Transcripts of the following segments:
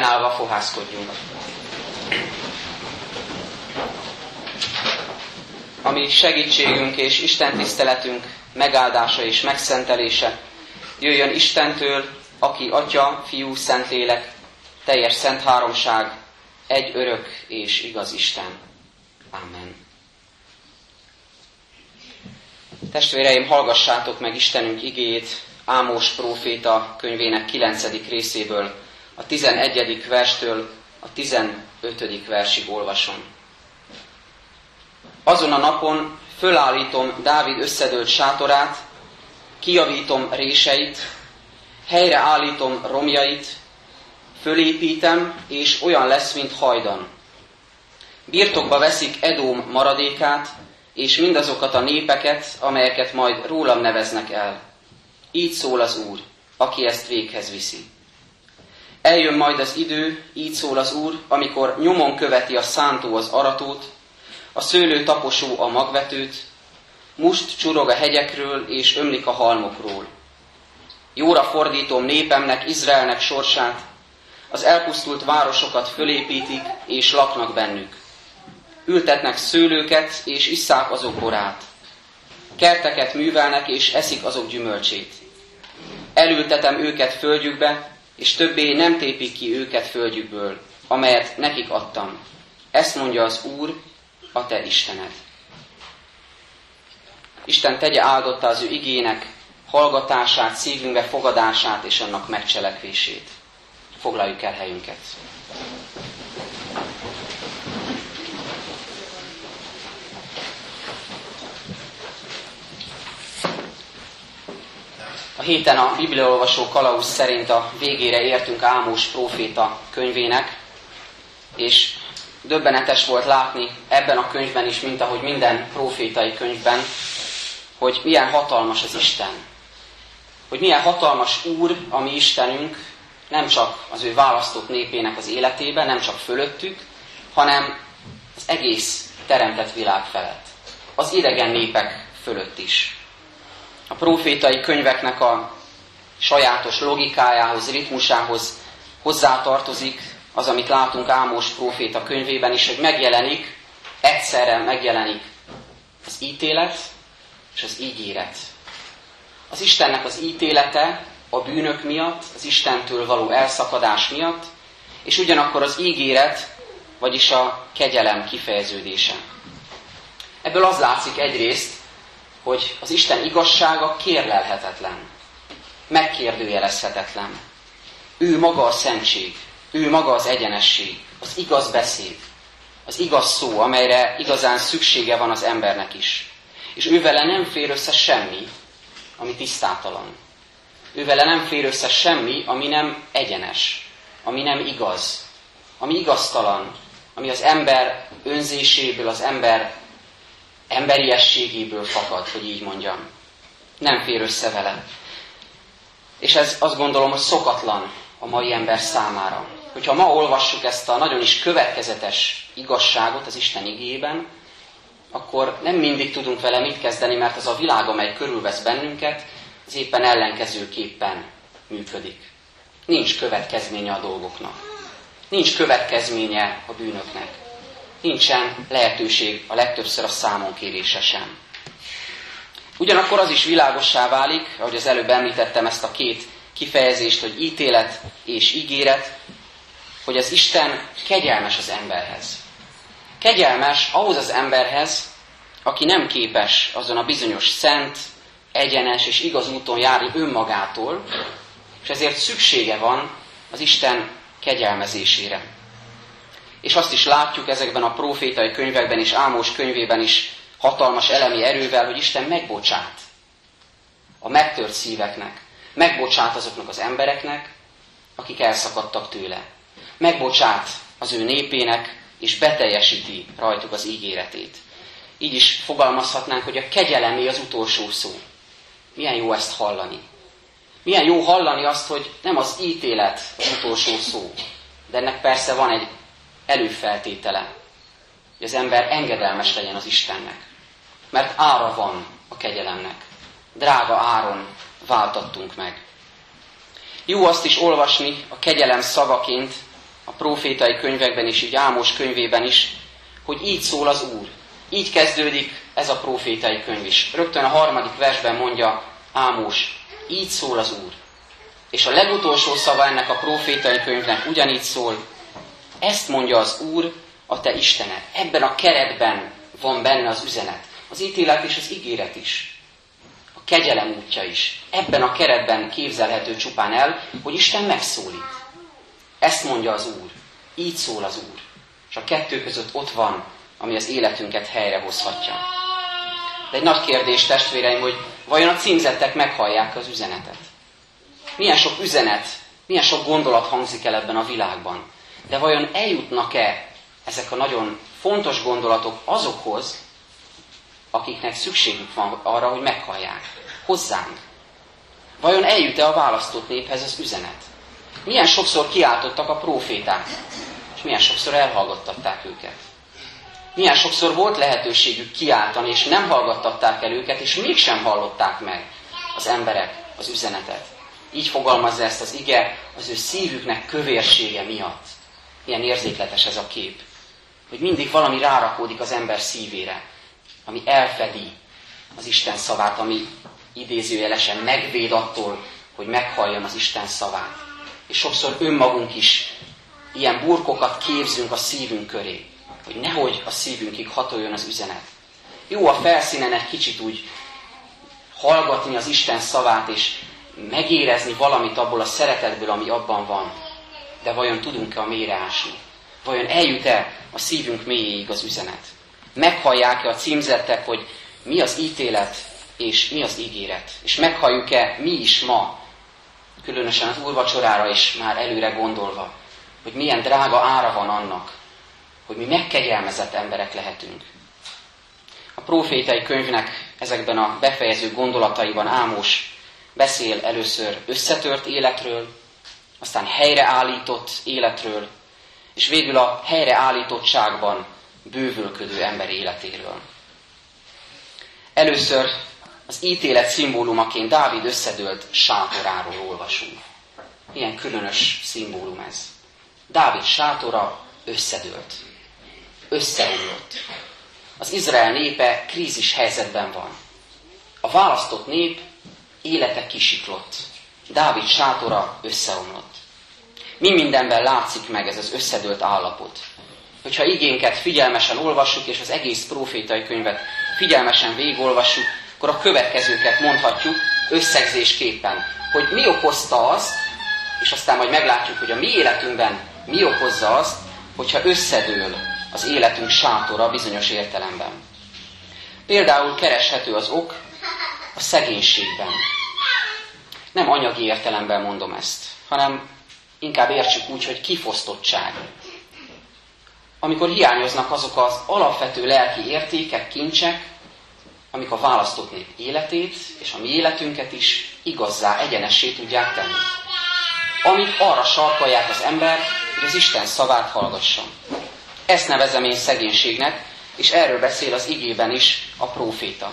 Fennállva fohászkodjunk. Ami segítségünk és Isten tiszteletünk megáldása és megszentelése jöjjön Istentől, aki Atya, Fiú, Szentlélek, teljes szent háromság, egy örök és igaz Isten. Amen. Testvéreim, hallgassátok meg Istenünk igéjét Ámós próféta könyvének 9. részéből, a 11. verstől a 15. versig olvasom. Azon a napon fölállítom Dávid összedőlt sátorát, kijavítom réseit, helyreállítom romjait, fölépítem, és olyan lesz, mint hajdan. Birtokba veszik Edóm maradékát, és mindazokat a népeket, amelyeket majd rólam neveznek el. Így szól az Úr, aki ezt véghez viszi. Eljön majd az idő, így szól az Úr, amikor nyomon követi a szántó az aratót, a szőlő taposó a magvetőt, must csurog a hegyekről és ömlik a halmokról. Jóra fordítom népemnek, Izraelnek sorsát, az elpusztult városokat fölépítik és laknak bennük. Ültetnek szőlőket és isszák azok borát. Kerteket művelnek és eszik azok gyümölcsét. Elültetem őket földjükbe, és többé nem tépik ki őket földjükből, amelyet nekik adtam. Ezt mondja az Úr, a te Istened. Isten tegye áldotta az ő igének hallgatását, szívünkbe fogadását és annak megcselekvését. Foglaljuk el helyünket. A héten a Bibliaolvasó kalauz szerint a végére értünk Ámós próféta könyvének, és döbbenetes volt látni ebben a könyvben is, mint ahogy minden profétai könyvben, hogy milyen hatalmas az Isten. Hogy milyen hatalmas Úr, mi Istenünk, nem csak az ő választott népének az életében, nem csak fölöttük, hanem az egész teremtett világ felett. Az idegen népek fölött is. A profétai könyveknek a sajátos logikájához, ritmusához hozzátartozik az, amit látunk Ámos próféta könyvében is, hogy megjelenik, egyszerre megjelenik az ítélet és az ígéret. Az Istennek az ítélete a bűnök miatt, az Istentől való elszakadás miatt, és ugyanakkor az ígéret, vagyis a kegyelem kifejeződése. Ebből az látszik egyrészt, hogy az Isten igazsága kérlelhetetlen, megkérdőjelezhetetlen. Ő maga a szentség, ő maga az egyenesség, az igaz beszéd, az igaz szó, amelyre igazán szüksége van az embernek is. És ővele nem fér össze semmi, ami tisztátalan. Ővele nem fér össze semmi, ami nem egyenes, ami nem igaz, ami igaztalan, ami az ember önzéséből, az ember emberiességéből fakad, hogy így mondjam. Nem fér össze vele. És ez azt gondolom, hogy szokatlan a mai ember számára hogyha ma olvassuk ezt a nagyon is következetes igazságot az Isten igében, akkor nem mindig tudunk vele mit kezdeni, mert az a világ, amely körülvesz bennünket, az éppen ellenkezőképpen működik. Nincs következménye a dolgoknak. Nincs következménye a bűnöknek. Nincsen lehetőség a legtöbbször a számon kérése sem. Ugyanakkor az is világossá válik, ahogy az előbb említettem ezt a két kifejezést, hogy ítélet és ígéret, hogy az Isten kegyelmes az emberhez. Kegyelmes ahhoz az emberhez, aki nem képes azon a bizonyos szent, egyenes és igaz úton járni önmagától, és ezért szüksége van az Isten kegyelmezésére. És azt is látjuk ezekben a profétai könyvekben és Ámos könyvében is hatalmas elemi erővel, hogy Isten megbocsát a megtört szíveknek, megbocsát azoknak az embereknek, akik elszakadtak tőle megbocsát az ő népének, és beteljesíti rajtuk az ígéretét. Így is fogalmazhatnánk, hogy a kegyelemé az utolsó szó. Milyen jó ezt hallani. Milyen jó hallani azt, hogy nem az ítélet az utolsó szó, de ennek persze van egy előfeltétele, hogy az ember engedelmes legyen az Istennek. Mert ára van a kegyelemnek. Drága áron váltattunk meg. Jó azt is olvasni a kegyelem szavaként a profétai könyvekben is, így Ámos könyvében is, hogy így szól az Úr. Így kezdődik ez a profétai könyv is. Rögtön a harmadik versben mondja Ámos, így szól az Úr. És a legutolsó szava ennek a profétai könyvnek ugyanígy szól, ezt mondja az Úr, a te Istened. Ebben a keretben van benne az üzenet. Az ítélet és az ígéret is. A kegyelem útja is. Ebben a keretben képzelhető csupán el, hogy Isten megszólít. Ezt mondja az Úr. Így szól az Úr. És a kettő között ott van, ami az életünket helyrehozhatja. De egy nagy kérdés, testvéreim, hogy vajon a címzettek meghallják az üzenetet? Milyen sok üzenet, milyen sok gondolat hangzik el ebben a világban? De vajon eljutnak-e ezek a nagyon fontos gondolatok azokhoz, akiknek szükségük van arra, hogy meghallják? Hozzánk. Vajon eljut-e a választott néphez az üzenet? Milyen sokszor kiáltottak a proféták, és milyen sokszor elhallgattatták őket. Milyen sokszor volt lehetőségük kiáltani, és nem hallgattatták el őket, és mégsem hallották meg az emberek az üzenetet. Így fogalmazza ezt az ige az ő szívüknek kövérsége miatt. Milyen érzékletes ez a kép. Hogy mindig valami rárakódik az ember szívére, ami elfedi az Isten szavát, ami idézőjelesen megvéd attól, hogy meghalljon az Isten szavát és sokszor önmagunk is ilyen burkokat képzünk a szívünk köré, hogy nehogy a szívünkig hatoljon az üzenet. Jó a felszínen egy kicsit úgy hallgatni az Isten szavát, és megérezni valamit abból a szeretetből, ami abban van. De vajon tudunk-e a mélyre ásni? Vajon eljut-e a szívünk mélyéig az üzenet? Meghallják-e a címzettek, hogy mi az ítélet és mi az ígéret? És meghalljuk-e mi is ma különösen az úrvacsorára is már előre gondolva, hogy milyen drága ára van annak, hogy mi megkegyelmezett emberek lehetünk. A profétai könyvnek ezekben a befejező gondolataiban Ámos beszél először összetört életről, aztán helyreállított életről, és végül a helyreállítottságban bővülködő ember életéről. Először az ítélet szimbólumaként Dávid összedőlt sátoráról olvasunk. Milyen különös szimbólum ez. Dávid sátora összedőlt. Összeomlott. Az Izrael népe krízis helyzetben van. A választott nép élete kisiklott. Dávid sátora összeomlott. Mi mindenben látszik meg ez az összedőlt állapot. Hogyha igénket figyelmesen olvassuk, és az egész profétai könyvet figyelmesen végigolvassuk, akkor a következőket mondhatjuk összegzésképpen, hogy mi okozta azt, és aztán majd meglátjuk, hogy a mi életünkben mi okozza azt, hogyha összedől az életünk sátora bizonyos értelemben. Például kereshető az ok a szegénységben. Nem anyagi értelemben mondom ezt, hanem inkább értsük úgy, hogy kifosztottság. Amikor hiányoznak azok az alapvető lelki értékek, kincsek, amik a választott nép életét és a mi életünket is igazzá, egyenessé tudják tenni. Amik arra sarkalják az ember, hogy az Isten szavát hallgasson. Ezt nevezem én szegénységnek, és erről beszél az igében is a próféta.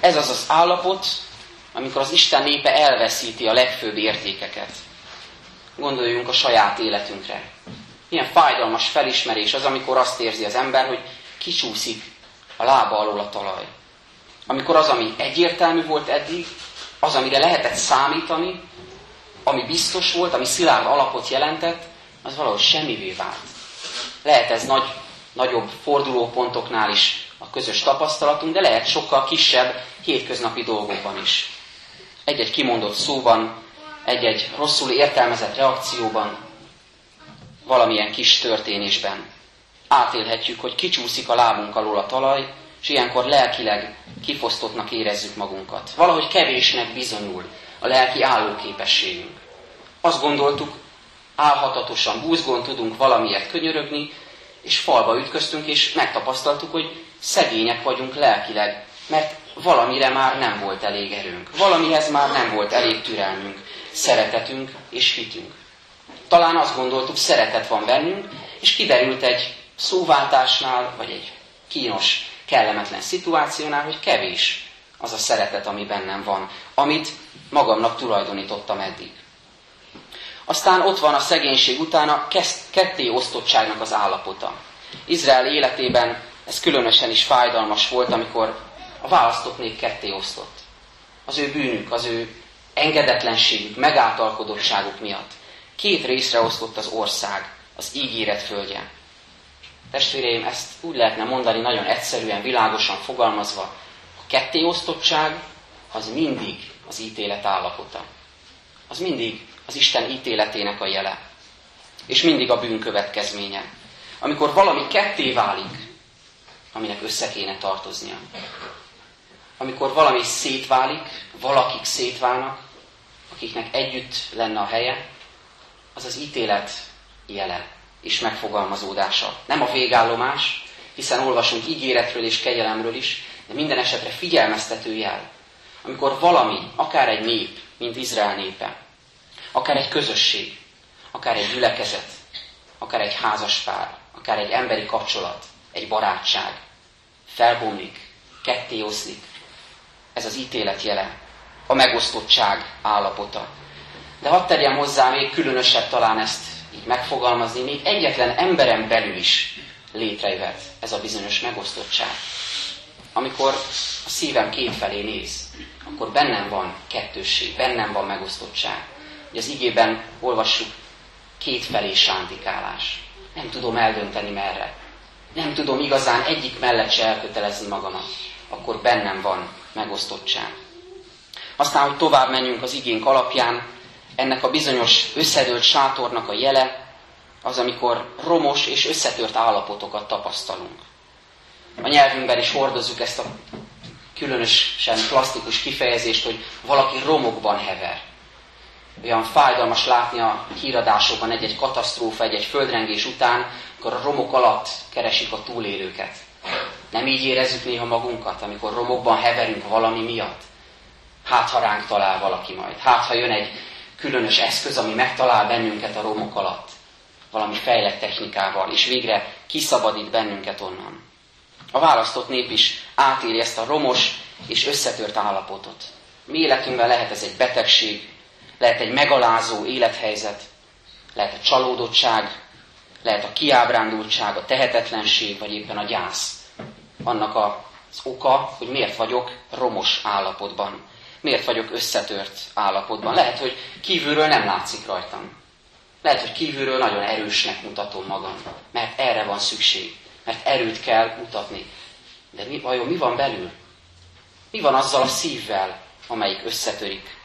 Ez az az állapot, amikor az Isten népe elveszíti a legfőbb értékeket. Gondoljunk a saját életünkre. Milyen fájdalmas felismerés az, amikor azt érzi az ember, hogy kicsúszik a lába alól a talaj amikor az, ami egyértelmű volt eddig, az, amire lehetett számítani, ami biztos volt, ami szilárd alapot jelentett, az valahogy semmivé vált. Lehet ez nagy, nagyobb fordulópontoknál is a közös tapasztalatunk, de lehet sokkal kisebb hétköznapi dolgokban is. Egy-egy kimondott szóban, egy-egy rosszul értelmezett reakcióban, valamilyen kis történésben átélhetjük, hogy kicsúszik a lábunk alól a talaj, és ilyenkor lelkileg kifosztottnak érezzük magunkat. Valahogy kevésnek bizonyul a lelki állóképességünk. Azt gondoltuk, álhatatosan, búzgón tudunk valamiért könyörögni, és falba ütköztünk, és megtapasztaltuk, hogy szegények vagyunk lelkileg, mert valamire már nem volt elég erőnk, valamihez már nem volt elég türelmünk, szeretetünk és hitünk. Talán azt gondoltuk, szeretet van bennünk, és kiderült egy szóváltásnál, vagy egy kínos kellemetlen szituációnál, hogy kevés az a szeretet, ami bennem van, amit magamnak tulajdonítottam eddig. Aztán ott van a szegénység után a ketté osztottságnak az állapota. Izrael életében ez különösen is fájdalmas volt, amikor a választott nép ketté osztott. Az ő bűnük, az ő engedetlenségük, megáltalkodottságuk miatt. Két részre osztott az ország, az ígéret földje. Testvéreim, ezt úgy lehetne mondani nagyon egyszerűen, világosan fogalmazva. A kettéosztottság az mindig az ítélet állapota. Az mindig az Isten ítéletének a jele. És mindig a bűn következménye. Amikor valami ketté válik, aminek össze kéne tartoznia. Amikor valami szétválik, valakik szétválnak, akiknek együtt lenne a helye, az az ítélet jele és megfogalmazódása. Nem a végállomás, hiszen olvasunk ígéretről és kegyelemről is, de minden esetre figyelmeztető jel. Amikor valami, akár egy nép, mint Izrael népe, akár egy közösség, akár egy gyülekezet, akár egy házaspár, akár egy emberi kapcsolat, egy barátság felbomlik, ketté oszlik. Ez az ítélet jele, a megosztottság állapota. De hadd terjem hozzá még különösebb talán ezt így megfogalmazni, még egyetlen emberen belül is létrejöhet ez a bizonyos megosztottság. Amikor a szívem két felé néz, akkor bennem van kettősség, bennem van megosztottság. Ugye az igében olvassuk kétfelé sántikálás. Nem tudom eldönteni merre. Nem tudom igazán egyik mellett se elkötelezni magamat. Akkor bennem van megosztottság. Aztán, hogy tovább menjünk az igénk alapján, ennek a bizonyos összedőlt sátornak a jele az, amikor romos és összetört állapotokat tapasztalunk. A nyelvünkben is hordozzuk ezt a különösen plastikus kifejezést, hogy valaki romokban hever. Olyan fájdalmas látni a híradásokban egy-egy katasztrófa, egy-egy földrengés után, amikor a romok alatt keresik a túlélőket. Nem így érezzük néha magunkat, amikor romokban heverünk valami miatt? Hát, ha ránk talál valaki majd. Hát, ha jön egy különös eszköz, ami megtalál bennünket a romok alatt, valami fejlett technikával, és végre kiszabadít bennünket onnan. A választott nép is átéri ezt a romos és összetört állapotot. Mi életünkben lehet ez egy betegség, lehet egy megalázó élethelyzet, lehet a csalódottság, lehet a kiábrándultság, a tehetetlenség, vagy éppen a gyász. Annak az oka, hogy miért vagyok romos állapotban. Miért vagyok összetört állapotban? Lehet, hogy kívülről nem látszik rajtam. Lehet, hogy kívülről nagyon erősnek mutatom magam, mert erre van szükség, mert erőt kell mutatni. De mi, vajon mi van belül? Mi van azzal a szívvel, amelyik összetörik,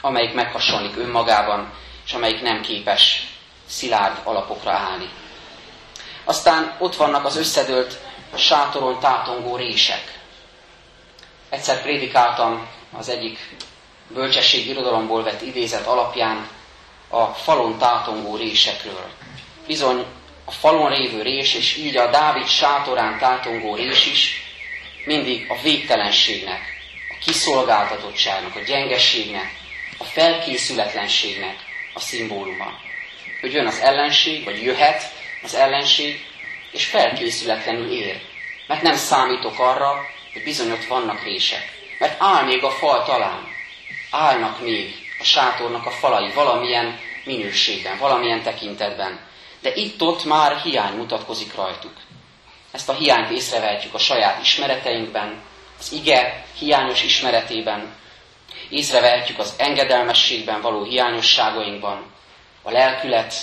amelyik meghasonlik önmagában, és amelyik nem képes szilárd alapokra állni? Aztán ott vannak az összedőlt sátoron tátongó rések. Egyszer prédikáltam az egyik bölcsesség irodalomból vett idézet alapján a falon tátongó résekről. Bizony a falon révő rés, és így a Dávid sátorán tátongó rés is mindig a végtelenségnek, a kiszolgáltatottságnak, a gyengességnek, a felkészületlenségnek a szimbóluma. Hogy jön az ellenség, vagy jöhet az ellenség, és felkészületlenül ér. Mert nem számítok arra, hogy bizony vannak rések. Mert áll még a fal talán. Állnak még a sátornak a falai valamilyen minőségben, valamilyen tekintetben. De itt-ott már hiány mutatkozik rajtuk. Ezt a hiányt észrevehetjük a saját ismereteinkben, az ige hiányos ismeretében, észrevehetjük az engedelmességben való hiányosságainkban, a lelkület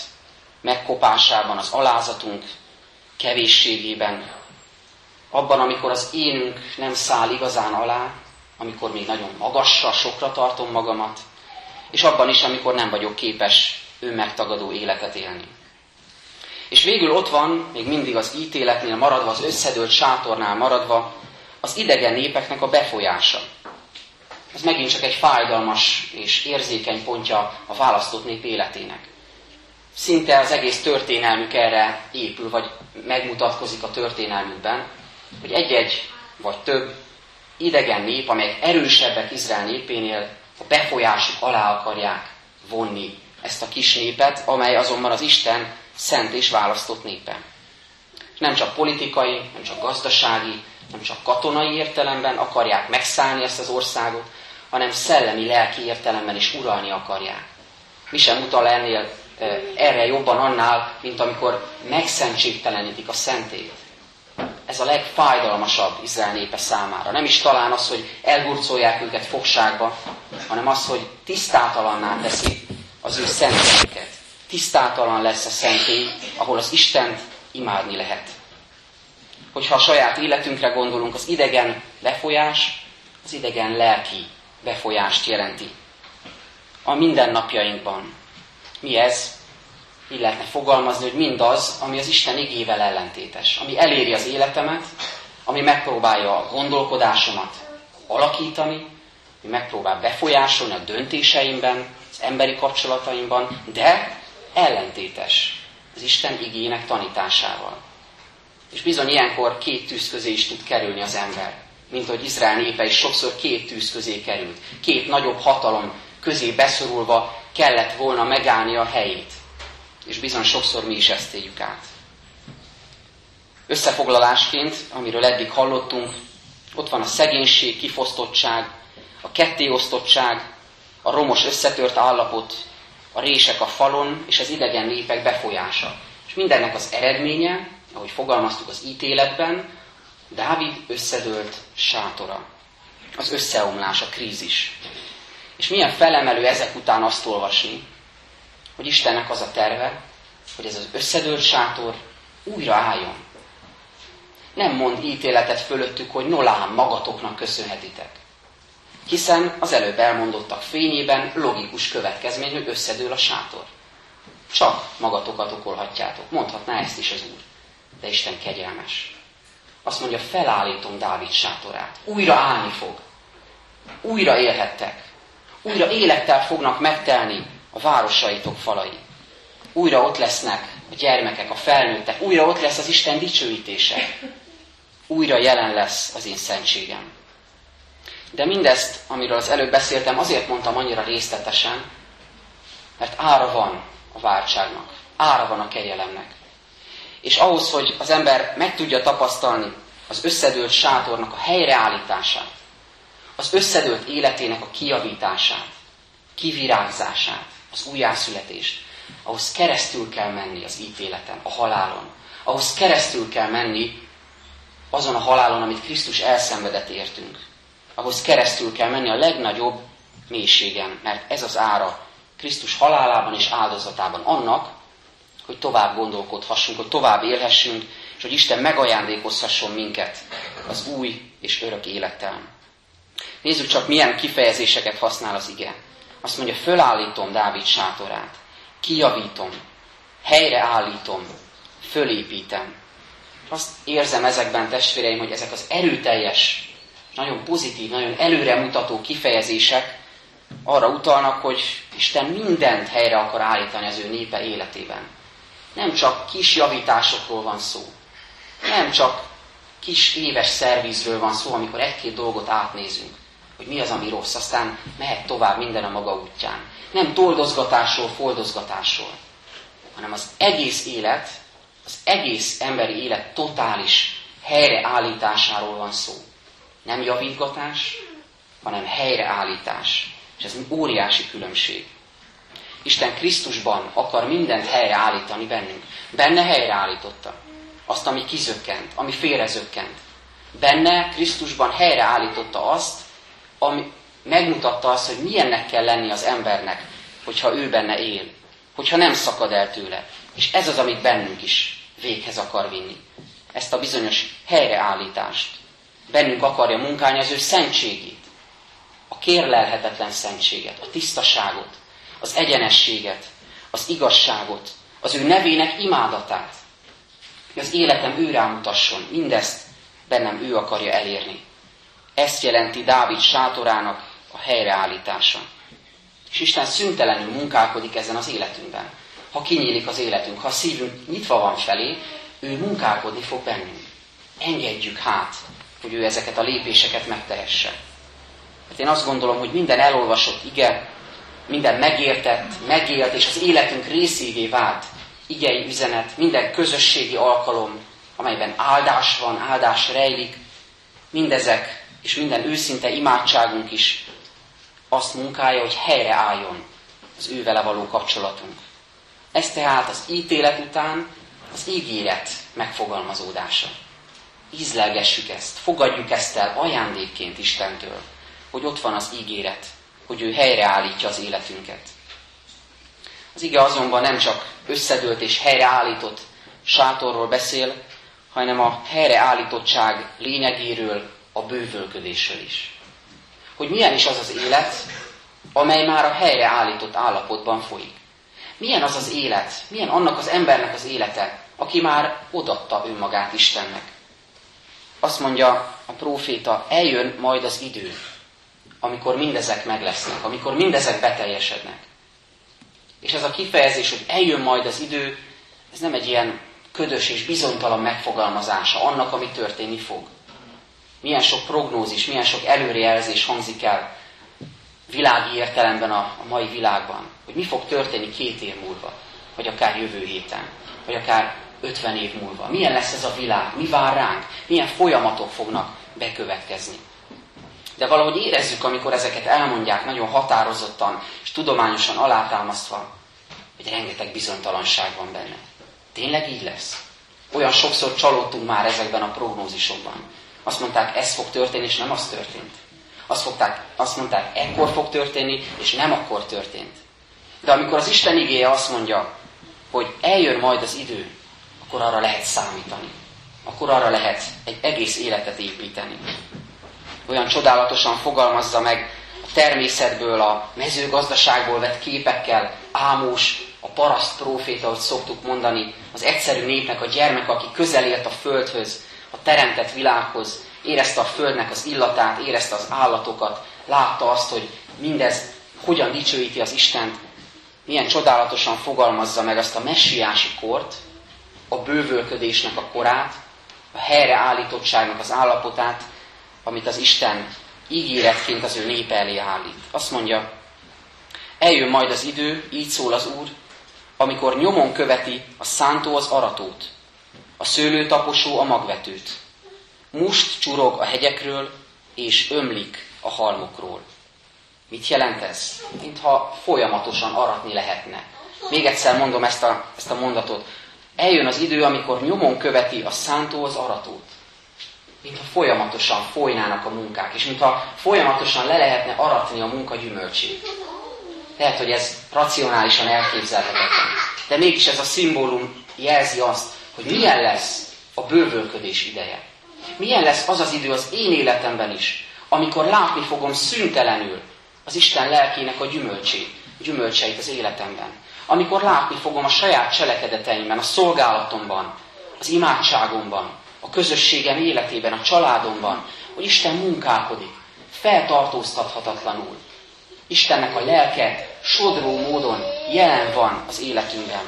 megkopásában, az alázatunk kevésségében, abban, amikor az énünk nem száll igazán alá, amikor még nagyon magasra, sokra tartom magamat, és abban is, amikor nem vagyok képes önmegtagadó életet élni. És végül ott van, még mindig az ítéletnél maradva, az összedőlt sátornál maradva, az idegen népeknek a befolyása. Ez megint csak egy fájdalmas és érzékeny pontja a választott nép életének. Szinte az egész történelmük erre épül, vagy megmutatkozik a történelmükben, hogy egy-egy vagy több idegen nép, amelyek erősebbek Izrael népénél, a befolyásuk alá akarják vonni ezt a kis népet, amely azonban az Isten szent és választott népe. Nem csak politikai, nem csak gazdasági, nem csak katonai értelemben akarják megszállni ezt az országot, hanem szellemi, lelki értelemben is uralni akarják. Mi sem utal ennél erre jobban annál, mint amikor megszentségtelenítik a szentét. Ez a legfájdalmasabb Izrael népe számára. Nem is talán az, hogy elgurcolják őket fogságba, hanem az, hogy tisztátalanná teszik az ő szentségeket. Tisztátalan lesz a szentély, ahol az Istent imádni lehet. Hogyha a saját életünkre gondolunk, az idegen befolyás, az idegen lelki befolyást jelenti. A mindennapjainkban. Mi ez? Így lehetne fogalmazni, hogy mindaz, ami az Isten igével ellentétes, ami eléri az életemet, ami megpróbálja a gondolkodásomat alakítani, ami megpróbál befolyásolni a döntéseimben, az emberi kapcsolataimban, de ellentétes az Isten igének tanításával. És bizony ilyenkor két tűz közé is tud kerülni az ember. Mint ahogy Izrael népe is sokszor két tűz közé került. Két nagyobb hatalom közé beszorulva kellett volna megállni a helyét. És bizony sokszor mi is ezt éljük át. Összefoglalásként, amiről eddig hallottunk, ott van a szegénység, kifosztottság, a kettéosztottság, a romos összetört állapot, a rések a falon és az idegen népek befolyása. És mindennek az eredménye, ahogy fogalmaztuk az ítéletben, Dávid összedőlt sátora. Az összeomlás, a krízis. És milyen felemelő ezek után azt olvasni, hogy Istennek az a terve, hogy ez az összedőlt sátor újra álljon. Nem mond ítéletet fölöttük, hogy nolám magatoknak köszönhetitek. Hiszen az előbb elmondottak fényében logikus következmény, hogy összedől a sátor. Csak magatokat okolhatjátok. Mondhatná ezt is az Úr. De Isten kegyelmes. Azt mondja, felállítom Dávid sátorát. Újra állni fog. Újra élhettek. Újra élettel fognak megtelni a városaitok falai. Újra ott lesznek a gyermekek, a felnőttek. Újra ott lesz az Isten dicsőítése. Újra jelen lesz az én szentségem. De mindezt, amiről az előbb beszéltem, azért mondtam annyira részletesen, mert ára van a váltságnak, ára van a kegyelemnek. És ahhoz, hogy az ember meg tudja tapasztalni az összedőlt sátornak a helyreállítását, az összedőlt életének a kiavítását, kivirágzását, az újjászületést, ahhoz keresztül kell menni az ítéleten, a halálon. Ahhoz keresztül kell menni azon a halálon, amit Krisztus elszenvedett értünk ahhoz keresztül kell menni a legnagyobb mélységen, mert ez az ára Krisztus halálában és áldozatában annak, hogy tovább gondolkodhassunk, hogy tovább élhessünk, és hogy Isten megajándékozhasson minket az új és örök élettel. Nézzük csak, milyen kifejezéseket használ az ige. Azt mondja, fölállítom Dávid sátorát, kijavítom, helyreállítom, fölépítem. Azt érzem ezekben, testvéreim, hogy ezek az erőteljes nagyon pozitív, nagyon előremutató kifejezések arra utalnak, hogy Isten mindent helyre akar állítani az ő népe életében. Nem csak kis javításokról van szó. Nem csak kis éves szervizről van szó, amikor egy-két dolgot átnézünk, hogy mi az, ami rossz, aztán mehet tovább minden a maga útján. Nem toldozgatásról, foldozgatásról, hanem az egész élet, az egész emberi élet totális helyreállításáról van szó. Nem javítgatás, hanem helyreállítás. És ez egy óriási különbség. Isten Krisztusban akar mindent helyreállítani bennünk. Benne helyreállította. Azt, ami kizökkent, ami félrezökkent. Benne Krisztusban helyreállította azt, ami megmutatta azt, hogy milyennek kell lenni az embernek, hogyha ő benne él. Hogyha nem szakad el tőle. És ez az, amit bennünk is véghez akar vinni. Ezt a bizonyos helyreállítást bennünk akarja munkálni az ő szentségét, a kérlelhetetlen szentséget, a tisztaságot, az egyenességet, az igazságot, az ő nevének imádatát. Hogy az életem ő rámutasson, mindezt bennem ő akarja elérni. Ezt jelenti Dávid sátorának a helyreállítása. És Isten szüntelenül munkálkodik ezen az életünkben. Ha kinyílik az életünk, ha a szívünk nyitva van felé, ő munkálkodni fog bennünk. Engedjük hát, hogy ő ezeket a lépéseket megtehesse. Hát én azt gondolom, hogy minden elolvasott ige, minden megértett, megélt és az életünk részévé vált igei üzenet, minden közösségi alkalom, amelyben áldás van, áldás rejlik, mindezek és minden őszinte imádságunk is azt munkálja, hogy helyreálljon az ő vele való kapcsolatunk. Ez tehát az ítélet után az ígéret megfogalmazódása. Ízlelgessük ezt, fogadjuk ezt el ajándékként Istentől, hogy ott van az ígéret, hogy ő helyreállítja az életünket. Az ige azonban nem csak összedőlt és helyreállított sátorról beszél, hanem a helyreállítottság lényegéről, a bővölködésről is. Hogy milyen is az az élet, amely már a helyreállított állapotban folyik. Milyen az az élet, milyen annak az embernek az élete, aki már odatta önmagát Istennek. Azt mondja a próféta, eljön majd az idő, amikor mindezek meg lesznek, amikor mindezek beteljesednek. És ez a kifejezés, hogy eljön majd az idő, ez nem egy ilyen ködös és bizonytalan megfogalmazása annak, ami történni fog. Milyen sok prognózis, milyen sok előrejelzés hangzik el világi értelemben a, a mai világban, hogy mi fog történni két év múlva, vagy akár jövő héten, vagy akár 50 év múlva. Milyen lesz ez a világ, mi vár ránk, milyen folyamatok fognak bekövetkezni. De valahogy érezzük, amikor ezeket elmondják nagyon határozottan és tudományosan alátámasztva, hogy rengeteg bizonytalanság van benne. Tényleg így lesz? Olyan sokszor csalódtunk már ezekben a prognózisokban. Azt mondták, ez fog történni, és nem az történt. Azt, fogták, azt mondták, ekkor fog történni, és nem akkor történt. De amikor az Isten igéje azt mondja, hogy eljön majd az idő, akkor arra lehet számítani. Akkor arra lehet egy egész életet építeni. Olyan csodálatosan fogalmazza meg a természetből, a mezőgazdaságból vett képekkel Ámós, a paraszt próféta, ahogy szoktuk mondani, az egyszerű népnek a gyermek, aki közel élt a földhöz, a teremtett világhoz, érezte a földnek az illatát, érezte az állatokat, látta azt, hogy mindez hogyan dicsőíti az Istent, milyen csodálatosan fogalmazza meg azt a messiási kort, a bővölködésnek a korát, a helyreállítottságnak az állapotát, amit az Isten ígéretként az ő népe elé állít. Azt mondja, eljön majd az idő, így szól az Úr, amikor nyomon követi a szántó az aratót, a szőlőtaposó a magvetőt. Must csurog a hegyekről, és ömlik a halmokról. Mit jelent ez? Mintha folyamatosan aratni lehetne. Még egyszer mondom ezt a, ezt a mondatot. Eljön az idő, amikor nyomon követi a szántó az aratót. Mintha folyamatosan folynának a munkák, és mintha folyamatosan le lehetne aratni a munka gyümölcsét. Lehet, hogy ez racionálisan elképzelhetetlen. De mégis ez a szimbólum jelzi azt, hogy milyen lesz a bővölködés ideje. Milyen lesz az az idő az én életemben is, amikor látni fogom szüntelenül az Isten lelkének a gyümölcsét, gyümölcseit az életemben. Amikor látni fogom a saját cselekedeteimben, a szolgálatomban, az imádságomban, a közösségem életében, a családomban, hogy Isten munkálkodik, feltartóztathatatlanul. Istennek a lelke sodró módon jelen van az életünkben.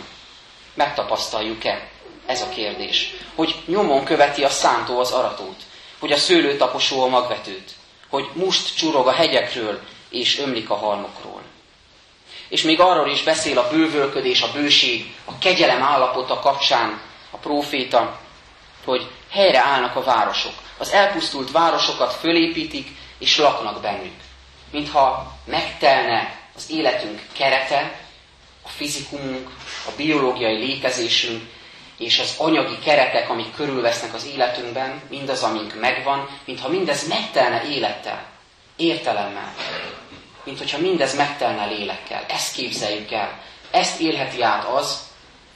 Megtapasztaljuk-e? Ez a kérdés. Hogy nyomon követi a szántó az aratót, hogy a szőlőtaposó a magvetőt, hogy must csurog a hegyekről, és ömlik a halmokról. És még arról is beszél a bővölködés, a bőség, a kegyelem állapota kapcsán a próféta, hogy helyre állnak a városok. Az elpusztult városokat fölépítik, és laknak bennük. Mintha megtelne az életünk kerete, a fizikumunk, a biológiai létezésünk, és az anyagi keretek, amik körülvesznek az életünkben, mindaz, amink megvan, mintha mindez megtelne élettel, értelemmel. Mint hogyha mindez megtelne lélekkel. Ezt képzeljük el. Ezt élheti át az,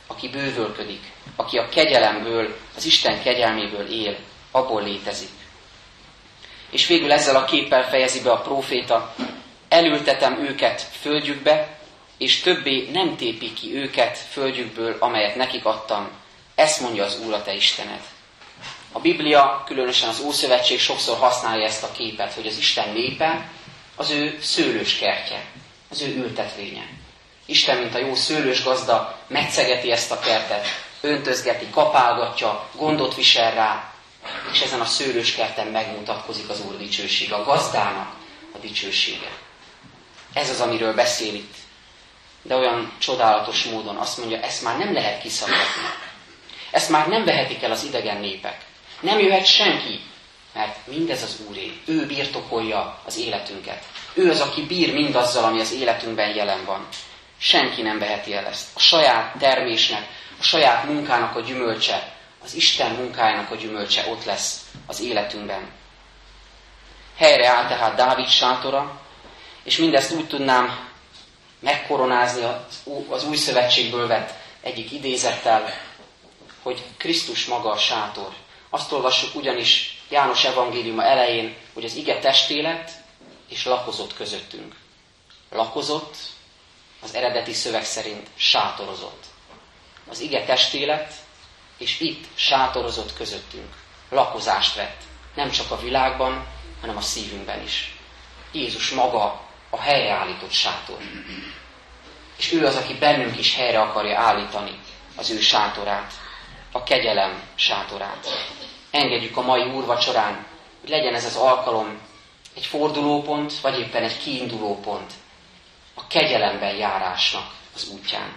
aki bővölködik, aki a kegyelemből, az Isten kegyelméből él, abból létezik. És végül ezzel a képpel fejezi be a próféta, elültetem őket földjükbe, és többé nem tépi ki őket földjükből, amelyet nekik adtam. Ezt mondja az Úr a te Istened. A Biblia, különösen az Ószövetség sokszor használja ezt a képet, hogy az Isten népe az ő szőlős kertje, az ő ültetvénye. Isten, mint a jó szőlős gazda, megszegeti ezt a kertet, öntözgeti, kapálgatja, gondot visel rá, és ezen a szőlős kerten megmutatkozik az Úr dicsősége, a gazdának a dicsősége. Ez az, amiről beszél itt. De olyan csodálatos módon azt mondja, ezt már nem lehet kiszabadni. Ezt már nem vehetik el az idegen népek. Nem jöhet senki, mert mindez az Úré. Ő birtokolja az életünket. Ő az, aki bír mindazzal, ami az életünkben jelen van. Senki nem veheti el ezt. A saját termésnek, a saját munkának a gyümölcse, az Isten munkájának a gyümölcse ott lesz az életünkben. Helyre áll tehát Dávid sátora, és mindezt úgy tudnám megkoronázni az új szövetségből vett egyik idézettel, hogy Krisztus maga a sátor. Azt olvassuk ugyanis János evangéliuma elején, hogy az ige testélet és lakozott közöttünk. Lakozott, az eredeti szöveg szerint sátorozott. Az ige testélet, és itt sátorozott közöttünk. Lakozást vett. Nem csak a világban, hanem a szívünkben is. Jézus maga a helyreállított sátor. És ő az, aki bennünk is helyre akarja állítani az ő sátorát, a kegyelem sátorát. Engedjük a mai úrvacsorán, hogy legyen ez az alkalom egy fordulópont, vagy éppen egy kiindulópont a kegyelemben járásnak az útján.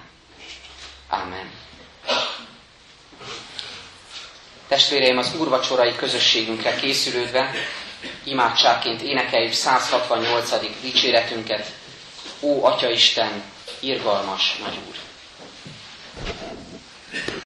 Amen. Testvéreim, az úrvacsorai közösségünkkel készülődve, imádságként énekeljük 168. dicséretünket. Ó, Atya Isten, irgalmas nagy Úr!